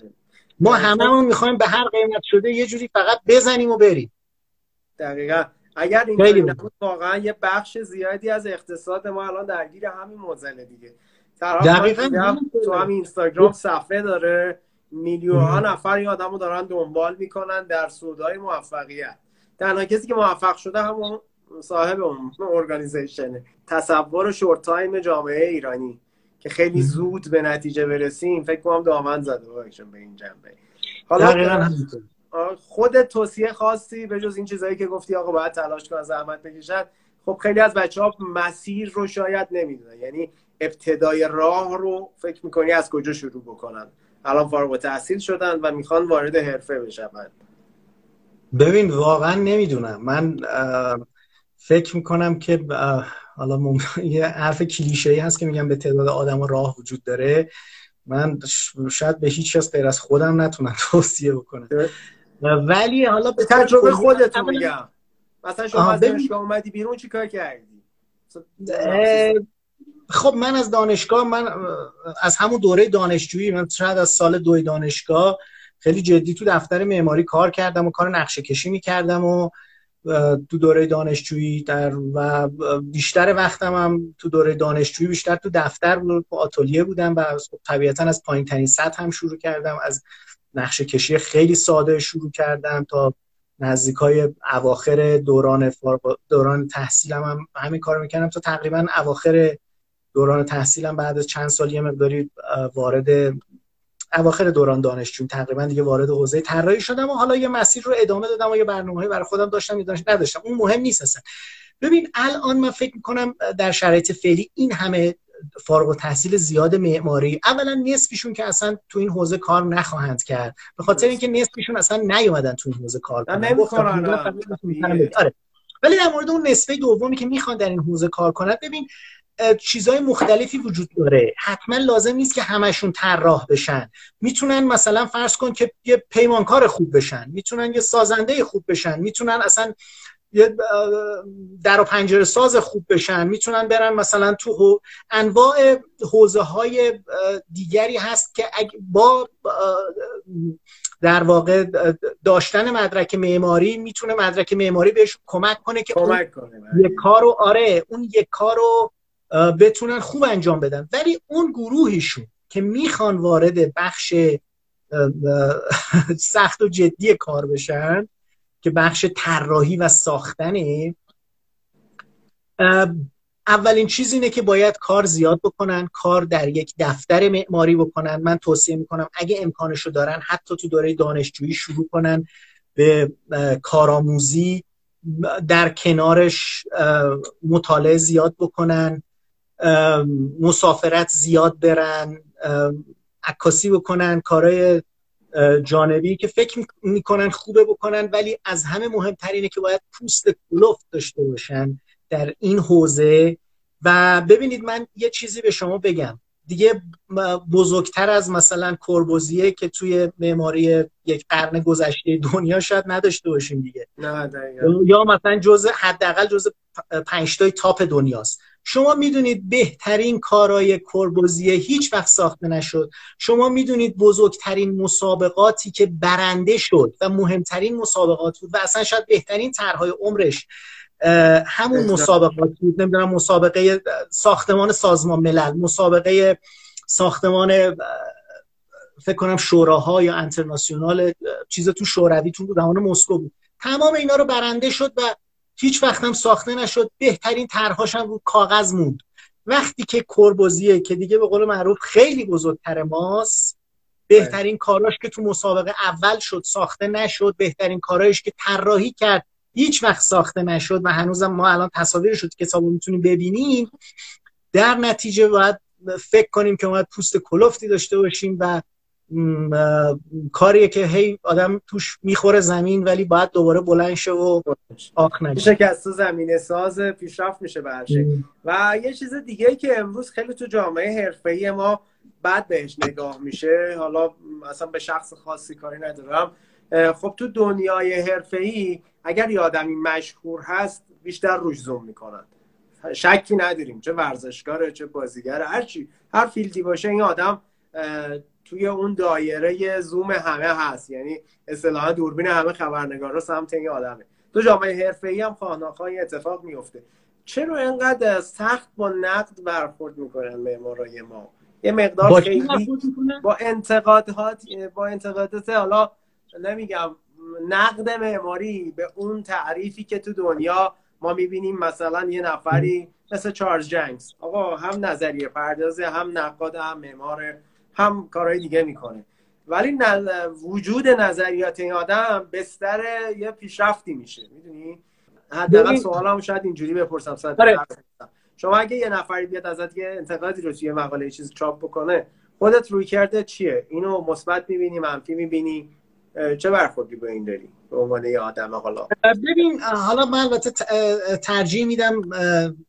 ما هممون می‌خوایم به هر قیمت شده یه جوری فقط بزنیم و بریم. دقیقا. اگر این نبود واقعا یه بخش زیادی از اقتصاد ما الان درگیر همین موزله دیگه. دقیقا تو همین اینستاگرام صفحه داره. میلیون ها نفر این آدم رو دارن دنبال می‌کنن در سودای موفقیت. تنها کسی که موفق شده همون صاحب اون organization ه تصور short time جامعه ایرانی. که خیلی زود به نتیجه برسیم. فکر کنم دامن زده به این جنبه. حالا خود توصیه خاصی به جز این چیزایی که گفتی آقا باید تلاش کن زحمت بکشن. خب خیلی از بچه ها مسیر رو شاید نمی‌دونن. یعنی ابتدای راه رو فکر می‌کنی از کجا شروع بکنن؟ الان فارغ تحصیل شدن و می‌خوان وارد حرفه بشن ببین واقعا نمی‌دونم. من فکر می‌کنم که حالا یه حرف کلیشه ای هست که میگم به تعداد آدم راه وجود داره. من شاید به هیچ کس غیر از خودم نتونم توصیه بکنم. ولی حالا به تجربه خودتون میگم. مثلا شما از دانشگاه اومدی بیرون چی کار کردی خب من از دانشگاه من از همون دوره دانشجویی من شاید از سال دوی دانشگاه خیلی جدی تو دفتر معماری کار کردم و کار نقشه کشی می‌کردم و تو دوره دانشجویی در و بیشتر وقتم هم تو دوره دانشجویی بیشتر تو دفتر و آتلیه بودم و خب طبیعتا از پایین ترین سطح هم شروع کردم از نقشه کشی خیلی ساده شروع کردم تا نزدیک های اواخر دوران دوران تحصیلم هم همین کار می‌کردم تا تقریبا اواخر دوران تحصیلم بعد از چند سال یه مقداری وارد اواخر دوران دانشجو تقریبا دیگه وارد حوزه طراحی شدم و حالا یه مسیر رو ادامه دادم و یه برنامه‌ای برای خودم داشتم داشت نداشتم. اون مهم نیست اصلا. ببین الان من فکر می‌کنم در شرایط فعلی این همه فارغ و تحصیل زیاد معماری اولا نصفشون که اصلا تو این حوزه کار نخواهند کرد. به خاطر اینکه نصفشون اصلا نیومدن تو این حوزه کار کنن. آره. ولی در مورد اون نصفه دومی که می‌خوان در این حوزه کار کنند ببین چیزهای مختلفی وجود داره. حتما لازم نیست که همشون طراح بشن. می‌تونن مثلا فرض کن که یه پیمانکار خوب بشن. می‌تونن یه سازنده خوب بشن. می‌تونن اصلا یه در و پنجره ساز خوب بشن. می‌تونن برن مثلا تو انواع حوزه های دیگری هست که با در واقع داشتن مدرک معماری می‌تونه مدرک معماری بهش کمک کنه که کمک کنه یک کارو آره اون یک کارو بتونن خوب انجام بدن. ولی اون گروهشون که می‌خوان وارد بخش سخت و جدی کار بشن که بخش طراحی و ساختنه اولین چیز اینه که باید کار زیاد بکنن کار در یک دفتر معماری بکنن. من توصیه می‌کنم اگه امکانشو دارن حتی تو دوره دانشجویی شروع کنن به کارآموزی در کنارش مطالعه زیاد بکنن. مسافرت زیاد برن عکاسی بکنن کارهای جانبی که فکر می‌کنن خوبه بکنن ولی از همه مهمتر اینه که باید پوست کلوفت داشته باشن در این حوزه. و ببینید من یه چیزی به شما بگم. دیگه بزرگتر از مثلا کربوزیه که توی معماری یک قرن گذشته دنیا شاید نداشته باشیم دیگه. نه یا مثلا جزء حداقل جزء پنج تاپ دنیاست. شما می‌دونید بهترین کارای کربوزیه هیچ وقت ساخته نشد. شما می‌دونید بزرگترین مسابقاتی که برنده شد و مهمترین مسابقات بود و اصلا شاید بهترین طرحهای عمرش همون مسابقات بود نمی‌دونم مسابقه ساختمان سازمان ملل مسابقه ساختمان فکر کنم شوراها یا انترناسیونال چیز تو شوروی تو زمان مسکو بود. تمام اینا رو برنده شد و هیچ وقت هم ساخته نشد. بهترین طرحهاش هم رو کاغذ موند. وقتی که کربوزیه که دیگه به قول معروف خیلی بزرگتر ماست بهترین کاراش که تو مسابقه اول شد ساخته نشد. بهترین کارایش که طراحی کرد هیچ وقت ساخته نشد و هنوزم ما الان تصاویرش رو کتاب می‌تونیم ببینیم. در نتیجه باید فکر کنیم که باید پوست کلفتی داشته باشیم و کاریه که هی آدم توش می‌خوره زمین ولی باید دوباره بلند شه و آخ از تو زمینه ساز پیشرفت میشه برشه و یه چیز دیگه که امروز خیلی تو جامعه حرفه‌ای ما بعد بهش نگاه میشه. حالا اصلا به شخص خاصی کاری ندارم. خب تو دنیای حرفه‌ای اگر یه آدمی مشهور هست بیشتر روش زوم می‌کنن. شکی نداریم. چه ورزشکاره چه بازیگر هر چی هر فیلدی باشه این آدم توی اون دایره زوم همه هست. یعنی اصطلاحا دوربین همه خبرنگارا سمت این آدمه. تو جامعه ای هم خواهناخواه اتفاق میفته چرا اینقدر سخت با نقد برخورد می‌کنن معمارای ما؟ یه مقدار خیلی با انتقادات با انتقادات حالا نمیگم نقد معماری به اون تعریفی که تو دنیا ما می‌بینیم مثلا یه نفری مثل چارلز جنگز. آقا هم نظریه پردازه هم نقاد هم معمار هم کارهای دیگه می‌کنه. ولی وجود نظریات این آدم بستر یه پیشرفتی میشه. می‌دونی؟ حداقل سوالم شاید اینجوری بپرسم آره. شما اگه یه نفری بیاد ازت یه انتقادی رو توی مقاله چیز چاپ بکنه خودت روی کرده چیه؟ اینو مثبت می‌بینی منفی می‌بینی؟ چه برخوردی با این داری؟ به عنوان یه آدم حالا. ببین حالا من البته ترجیح میدم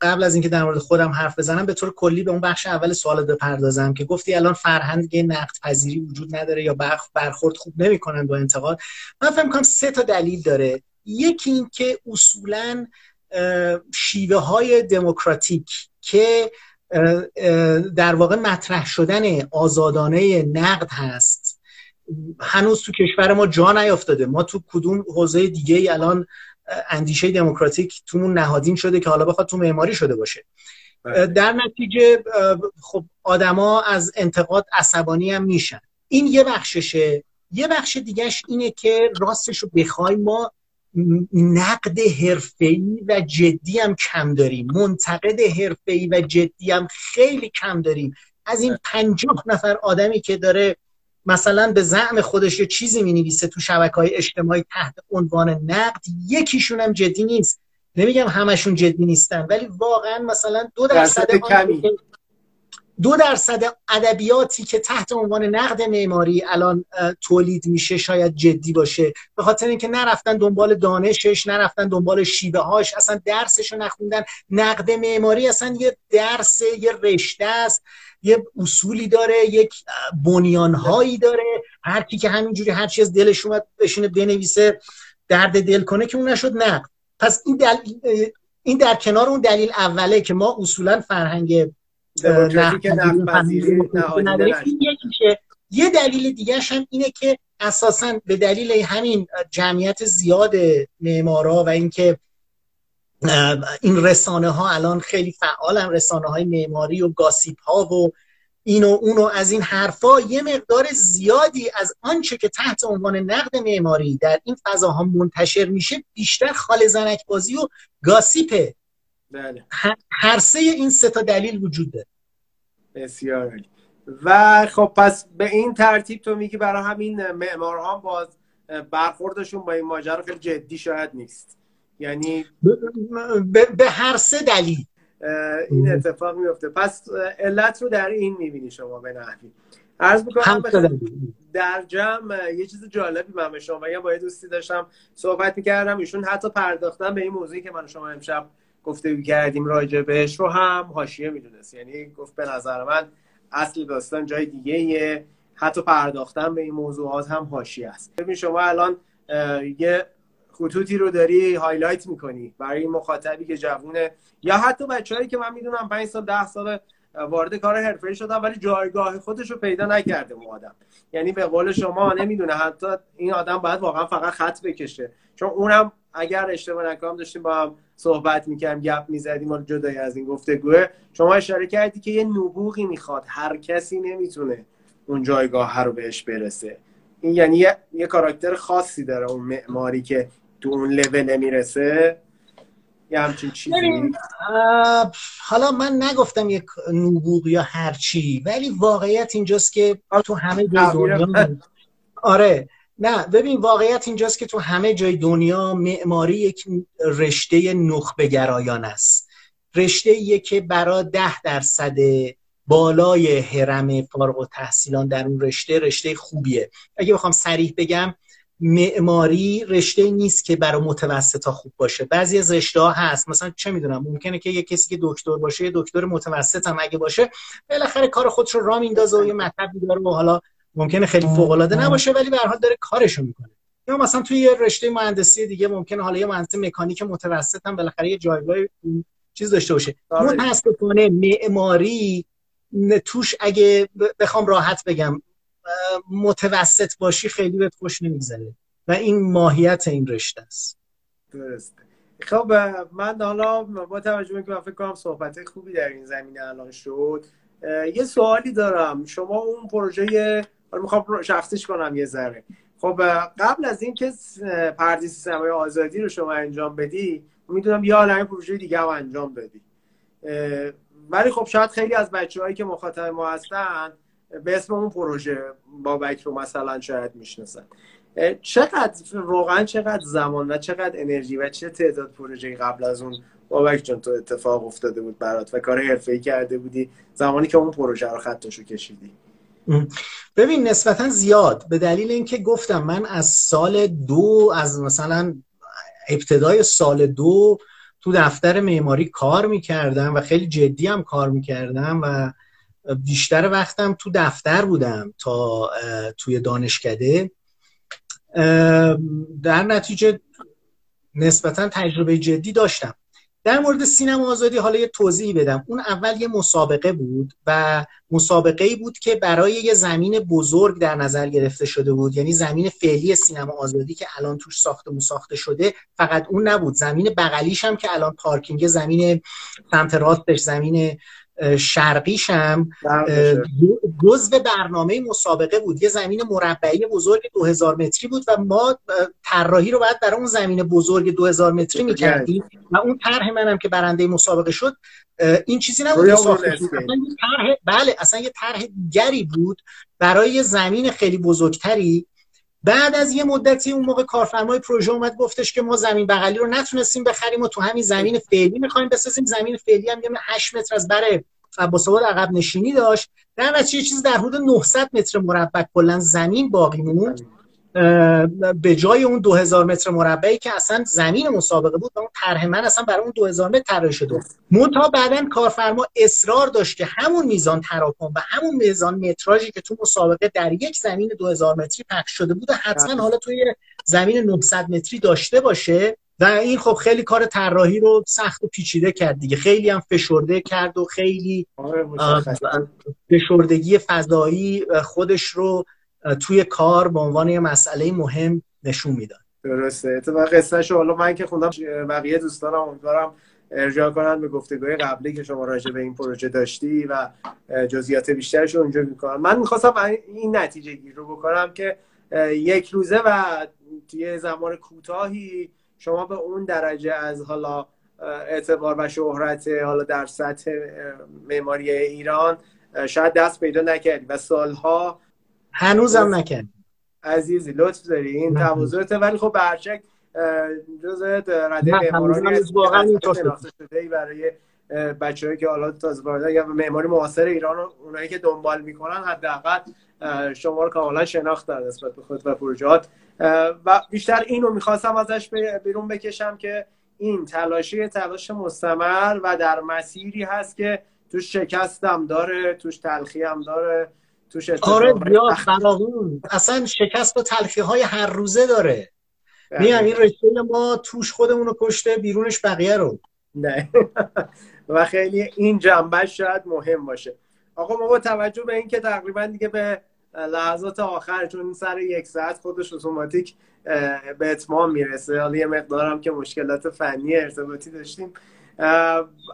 قبل از اینکه در مورد خودم حرف بزنم به طور کلی به اون بخش اول سوال بپردازم که گفتی الان فرهنگ نقد پذیری وجود نداره یا برخورد خوب نمی‌کنن با انتقاد. من فکر کنم سه تا دلیل داره. یکی این که اصولا شیوه های دموکراتیک که در واقع مطرح شدن آزادانه نقد هست هنوز تو کشور ما جا نیافتاده. ما تو کدوم حوزه دیگه ای الان اندیشه دموکراتیک تومون نهادین شده که حالا بخواد تو معماری شده باشه. بله. در نتیجه خب آدما از انتقاد عصبانی هم میشن. این یه بخششه. یه بخش دیگهش اینه که راستش رو بخوای ما نقد حرفه‌ای و جدی هم کم داریم. منتقد حرفه‌ای و جدی هم خیلی کم داریم. از این بله. پنجاه نفر آدمی که داره مثلا به زعم خودش یه چیزی می نویسه تو شبکه های اجتماعی تحت عنوان نقد یکیشون هم جدی نیست. نمیگم همشون جدی نیستن ولی واقعا مثلا دو درصد کمی. دو درصد ادبیاتی که تحت عنوان نقد معماری الان تولید میشه شاید جدی باشه. به خاطر اینکه نرفتن دنبال دانشش نرفتن دنبال شیوه هاش اصلا درسش رو نخوندن. نقد معماری اصلا یه درس یه رشته است یه اصولی داره یک بنیانهایی داره. هر کی که همینجوری هر چی از دلش اومد بشینه بنویسه درد دل کنه که اون نشد نقد. پس این دل... این در کنار اون دلیل اوله که ما اصولا فرهنگ یه دلیل دیگه هم اینه که اساسا به دلیل همین جمعیت زیاد معمارا و اینکه این رسانه ها الان خیلی فعالن رسانه های معماری و گاسیپ ها و این و اون و از این حرفا یه مقدار زیادی از آنچه که تحت عنوان نقد معماری در این فضاها منتشر میشه بیشتر خال زنک بازی و گاسیپه بله. هر سه این سه تا دلیل وجود داره. بسیار و خب پس به این ترتیب تو میگی برای همین معمارها باز برخوردشون با این ماجرا خیلی جدی شاید نیست. یعنی به هر سه دلیل. این اتفاق میفته. پس علت رو در این می‌بینی شما به نحوی. عرض می‌کنم در جمع یه چیز جالبی من به شما یا با یه دوستی داشتم صحبت می‌کردم. ایشون حتی پرداختن به این موضوعی که من شما امشب گفته کردیم راجع بهش رو هم حاشیه می‌دونست. یعنی گفت به نظر من اصل داستان جای دیگه حتی پرداختن به این موضوعات هم حاشیه است. ببین شما الان یه خطوطی رو داری هایلایت می‌کنی برای مخاطبی که جوونه. یا حتی بچههایی که من می‌دونم 5 سال 10 سال وارد کار حرفه‌ای شدن ولی جایگاه خودش رو پیدا نکرده اون آدم. یعنی به قول شما نمی‌دونه حتی این آدم باید واقعا فقط خط بکشه. چون اونم اگر اشتباه نکنم داشتیم با هم صحبت می‌کردیم گپ می‌زدیم و جدای از این گفتگوه. شما اشاره کردی که یه نبوغی می‌خواد. هر کسی نمی‌تونه اون جایگاه رو بهش برسه. این یعنی یه, یه کاراکتر خاصی داره اون معماری که تو اون لول می‌رسه یه همچین چیزی. حالا من نگفتم یک نبوغ یا هرچی ولی واقعیت اینجاست که تو همه جای دنیا آره. نه ببین واقعیت اینجاست که تو همه جای دنیا معماری یک رشته نخبه گرایان است. رشته که برای ده درصد بالای حرم فارغ و تحصیلان در اون رشته رشته خوبیه. اگه بخوام سریح بگم معماری رشته نیست که برای متوسطا خوب باشه. بعضی از رشته ها هست. مثلا چه می‌دونم ممکنه که یه کسی که دکتر باشه یه دکتر متوسط هم اگه باشه بالاخره کار خودش رو را میندازه و یه مطلبی داره و حالا ممکنه خیلی فوق العاده نباشه ولی به هر حال داره کارشو می‌کنه. یا مثلا توی یه رشته مهندسی دیگه ممکنه حالا یه مهندس مکانیک متوسط هم بالاخره یه جایگاه چیز داشته باشه. آره. متاسفانه معماری توش اگه بخوام راحت بگم متوسط باشی خیلی بهت خوش نمیگذره و این ماهیت این رشته است. درست خب من حالا با توجه به که فکر کنم صحبت خوبی در این زمینه الان شد یه سوالی دارم. شما اون پروژه حالا می‌خوام شخصیش کنم یه ذره. خب قبل از اینکه پردیس سینمای آزادی رو شما انجام بدی می‌دونم یه عالمه پروژه دیگه هم انجام بدی ولی خب شاید خیلی از بچه که مخاطب ما هستن به اسم اون پروژه بابک رو مثلا شاید می‌شناسن. چقدر واقعا چقدر زمان و چقدر انرژی و چه تعداد پروژه قبل از اون بابک جان تو اتفاق افتاده بود برات و کار حرفه‌ای کرده بودی زمانی که اون پروژه رو خطشو کشیدی؟ ببین نسبتا زیاد. به دلیل اینکه گفتم من از سال دو از مثلا ابتدای سال دو تو دفتر معماری کار می‌کردم و خیلی جدی هم کار می‌کردم و بیشتر وقتم تو دفتر بودم تا توی دانشکده. در نتیجه نسبتا تجربه جدی داشتم. در مورد سینما آزادی حالا یه توضیحی بدم. اون اول یه مسابقه بود و مسابقه ای بود که برای یه زمین بزرگ در نظر گرفته شده بود. یعنی زمین فعلی سینما آزادی که الان توش ساخته مساخته شده فقط اون نبود. زمین بغلیش هم که الان پارکینگ زمین سمت راستش زمین شرقیشم جزء برنامه مسابقه بود. یه زمین مربعی بزرگ 2000 متری بود و ما طراحی رو باید برای اون زمین بزرگ 2000 متری می‌کردیم. و اون طرح منم که برنده مسابقه شد این چیزی نبود بله اصلا یه طرح دیگری بود برای زمین خیلی بزرگتری. بعد از یه مدتی اون موقع کارفرمای پروژه اومد گفتش که ما زمین بغلی رو نتونستیم بخریم و تو همین زمین فعلی می‌خوایم بسازیم. زمین فعلی هم یه 8 متر از بر عباس عقب نشینی داشت. در نتیجه چیز در حدود 900 متر مربع کلا زمین باقی موند. به جای اون 2000 متر مربعی که اصلا زمین مسابقه بود اون طرح من اصلا برای اون 2000 متر طراحی شده منتها بعدا کارفرما اصرار داشت که همون میزان تراکم و همون میزان متراژی که تو مسابقه در یک زمین 2000 متری پخش شده بود حتما بله. حالا توی زمین 900 متری داشته باشه و این خب خیلی کار طراحی رو سخت و پیچیده کرد دیگه. خیلی هم فشرده کرد و خیلی آره، فشردگی فضایی خودش رو توی کار به عنوان یه مسئله مهم نشون می‌داد درسته. اتفاق قصه حالا من که خوندم بقیه دوستانم امیدوارم ارجاع کنن به گفتگوی قبلی که شما راجع به این پروژه داشتی و جزئیات بیشترش رو اونجا می‌کنم. من می‌خواستم این نتیجه گیر رو بکنم که یک روزه و توی زمان کوتاهی شما به اون درجه از حالا اعتبار و شهرت حالا در سطح معماری ایران شاید دست پیدا نکردی و سالها هنوزم نکردی. عزیزی لطف داری این تواضعت ولی خب برچک جز رده معمارانی واقعا شده برای بچه‌ای که حالا تازه وارد یا معماری معاصر ایران اونایی که دنبال می‌کنن حداقل شما رو کاملا شناخت در نسبت به خود و پروژات و بیشتر اینو می‌خواستم ازش بیرون بکشم که این تلاشی تلاش مستمر و در مسیری هست که توش شکستم داره توش تلخی هم داره. توش آره اصلا شکست و تلخی های هر روزه داره. بله. میگم این رشته ما توش خودمون رو کشته بیرونش بقیه رو. نه. و خیلی این جنبه شاید مهم باشه. آقا ما با توجه به اینکه تقریبا دیگه به لحظات آخر چون سر یک ساعت خودش اتوماتیک به اتمام می‌رسه حالا یه مقدارم که مشکلات فنی ارتباطی داشتیم.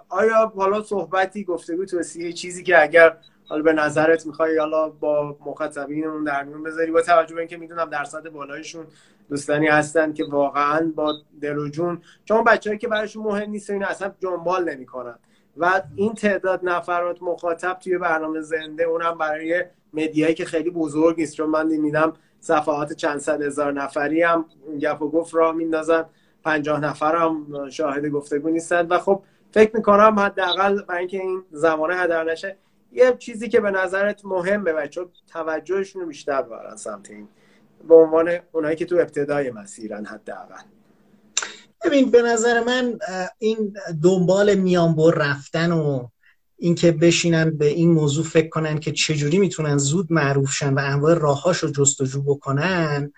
آیا حالا صحبتی گفتگو توصیه چیزی که اگر حالا به نظرت می‌خوای حالا با مخاطبینمون در میون بذاری؟ با توجه به اینکه می‌دونم درصد بالایشون دوستانی هستن که واقعا با دل و جون چون بچه‌ای که براشون مهم نیست این اصلا جنبال نمی‌کنن. و این تعداد نفرات مخاطب توی برنامه زنده اونم برای مدیایی که خیلی بزرگ نیست. چون من می‌بینم صفحات چند صد هزار نفری هم گپ و گفت را میندازن. پنجاه نفر هم شاهد گفتگو نیستن. و خب فکر می‌کنم حداقل برای اینکه این زمانه هدر نشه یه چیزی که به نظرت مهمه بچه توجهشون رو بیشتر ببرن سمت این به عنوان اونایی که تو ابتدای مسیرن حداقل. ببین به نظر من این دنبال میانبر رفتن و اینکه بشینن به این موضوع فکر کنن که چجوری می‌تونن زود معروف شن و انواع راهاش رو جستجو بکنن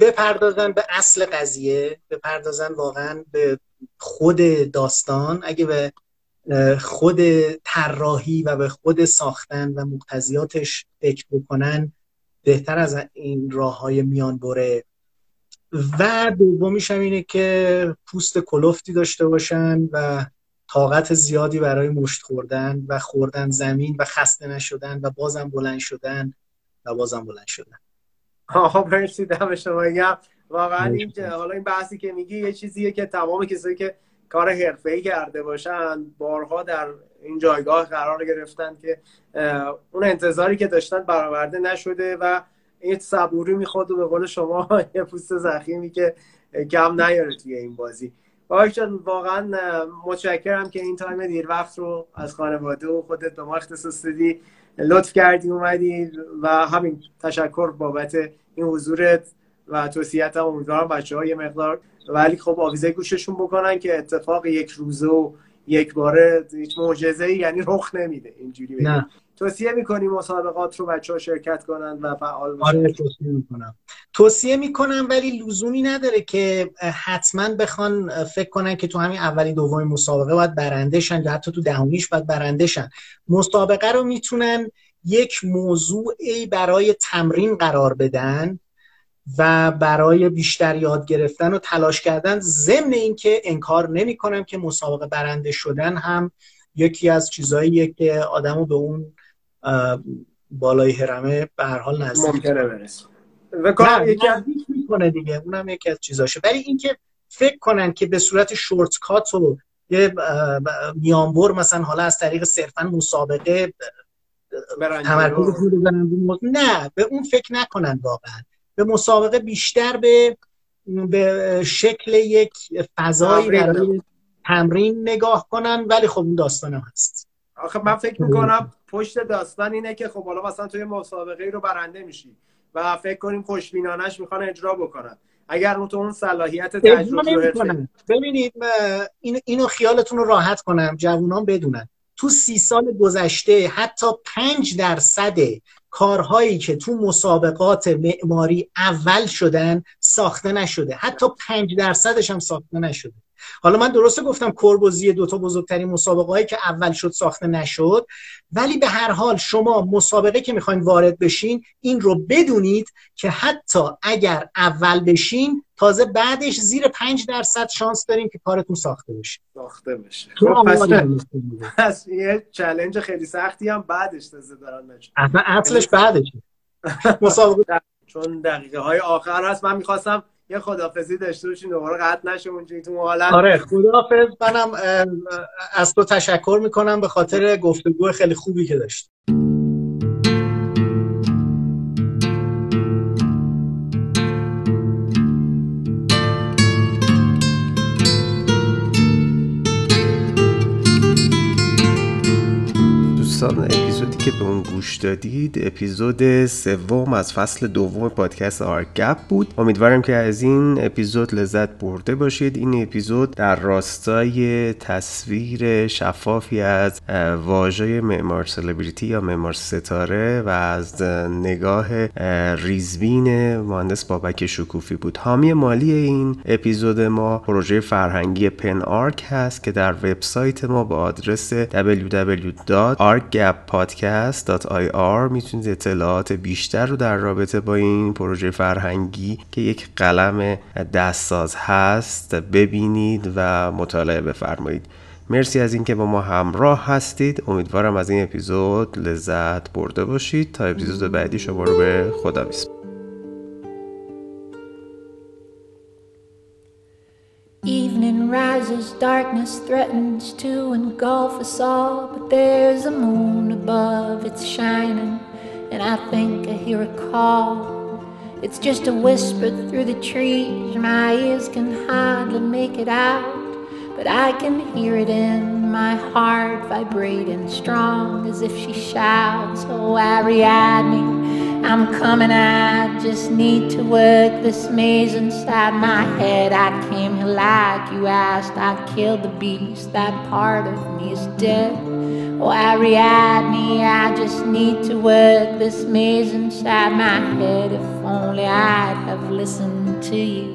بپردازن به اصل قضیه بپردازن واقعا به خود داستان. اگه به خود طراحی و به خود ساختن و مقتضیاتش فکر بکنن بهتر از این راه های میان بره. و دومیش هم اینه که پوست کلفتی داشته باشن و طاقت زیادی برای مشت خوردن و خوردن زمین و خسته نشدن و بازم بلند شدن و بازم بلند شدن. آها مرسی دم شما واقعا این حالا این بحثی که میگی یه چیزیه که تمام کسایی که کار ای کرده باشن بارها در این جایگاه قرار گرفتن که اون انتظاری که داشتن برآورده نشده و این صبوری می‌خواد و به قول شما یه پوست زخیمی که کم نیاره توی این بازی. جان واقعا متشکرم که این تایم دیر وقت رو از خانواده و خودت به ما اختصاص دادی. لطف کردی اومدی و همین تشکر بابت این حضورت و توصیت هم امیدوارم بچه ها یه مقدار ولی خب آویزه گوششون بکنن که اتفاق یک روزه و یک باره هیچ معجزه یعنی رخ نمیده اینجوری نه. توصیه می‌کنی مسابقات رو بچه ها شرکت کنن و فعال باشن آره توصیه می‌کنم. توصیه می‌کنم ولی لزومی نداره که حتما بخوان فکر کنن که تو همین اولین دومین مسابقه باید برنده شن یا حتی تو دهمیش باید برنده شن. مسابقه رو می‌تونن یک موضوعی برای تمرین قرار بدن و برای بیشتر یاد گرفتن و تلاش کردن ضمن اینکه انکار نمی کنم که مسابقه برنده شدن هم یکی از چیزهاییه که آدمو به اون بالای هرمه به هر حال نزدیک ممکنه برسه. یکی از می‌کنه دیگه. اونم یکی از چیزاشه. ولی اینکه فکر کنن که به صورت شورت کات و یه میانبر مثلا حالا از طریق صرفا مسابقه تمرکزشون رو نه به اون فکر نکنن واقعا. به مسابقه بیشتر به به شکل یک فضایی برای تمرین نگاه کنن ولی خب اون داستان هست. آخه من فکر می‌کنم پشت داستان اینه که خب حالا مثلا توی مسابقه رو برنده میشی و فکر کنیم خوشبینانش می‌خوان اجرا بکنن. اگر اون تو اون صلاحیت تجربه ببینید این اینو خیالتون رو راحت کنم جوانان بدونن. تو سی سال گذشته حتی پنج درصد کارهایی که تو مسابقات معماری اول شدن ساخته نشده. حتی پنج درصدش هم ساخته نشده. حالا من درسته گفتم کربوزی دو تا بزرگترین مسابقه هایی که اول شد ساخته نشد. ولی به هر حال شما مسابقه که می‌خواین وارد بشین این رو بدونید که حتی اگر اول بشین تازه بعدش زیر پنج درصد شانس داریم که کارتون ساخته بشه. ساخته بشه. خب، پس یه چلنج خیلی سختی هم بعدش تازه دارن اصلا اصلش بعدش. مسابقه چون دقیقه های آخر هست من می‌خواستم یه خدافزی داشته باشین. دوباره قطع نشه اونجایی تو حالت آره خدافز منم از تو تشکر می‌کنم به خاطر گفتگو خیلی خوبی که داشت که به اون گوش دادید اپیزود سوم از فصل دوم پادکست آرگپ بود. امیدوارم که از این اپیزود لذت برده باشید. این اپیزود در راستای تصویر شفافی از واژه معمار سلبریتی یا معمار ستاره و از نگاه ریزبین مهندس بابک شکوفی بود. حامی مالی این اپیزود ما پروژه فرهنگی پن آرک هست که در وبسایت ما با آدرس www.ark gappodcast.ir می‌تونید اطلاعات بیشتر رو در رابطه با این پروژه فرهنگی که یک قلم دستساز هست ببینید و مطالعه بفرمایید. مرسی از اینکه با ما همراه هستید. امیدوارم از این اپیزود لذت برده باشید. تا اپیزود بعدی شما رو به خدا بسپارم Evening rises, darkness threatens to engulf us all. But there's a moon above, it's shining, and I think I hear a call. It's just a whisper through the trees, my ears can hardly make it out. But I can hear it in my heart, vibrating strong as if she shouts, Oh, Ariadne. I'm coming, I just need to work this maze inside my head. I came here like you asked, I killed the beast, that part of me is dead. Oh, Ariadne, I just need to work this maze inside my head. If only I'd have listened to you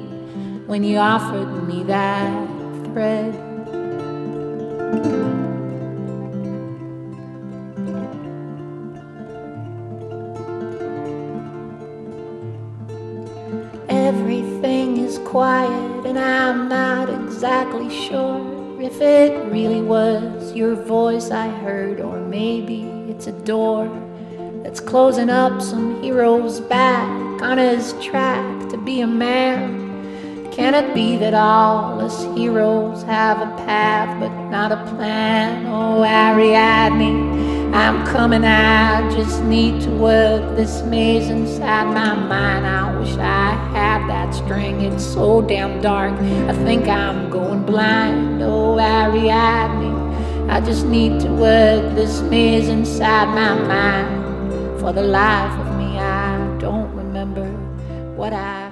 when you offered me that thread. And I'm not exactly sure if it really was your voice I heard, or maybe it's a door that's closing up some hero's back on his track to be a man. Can it be that all us heroes have a path but not a plan? Oh, Ariadne. I'm coming, I just need to work this maze inside my mind. I wish I had that string, it's so damn dark. I think I'm going blind. Oh, Ariadne, I just need to work this maze inside my mind. For the life of me, I don't remember what I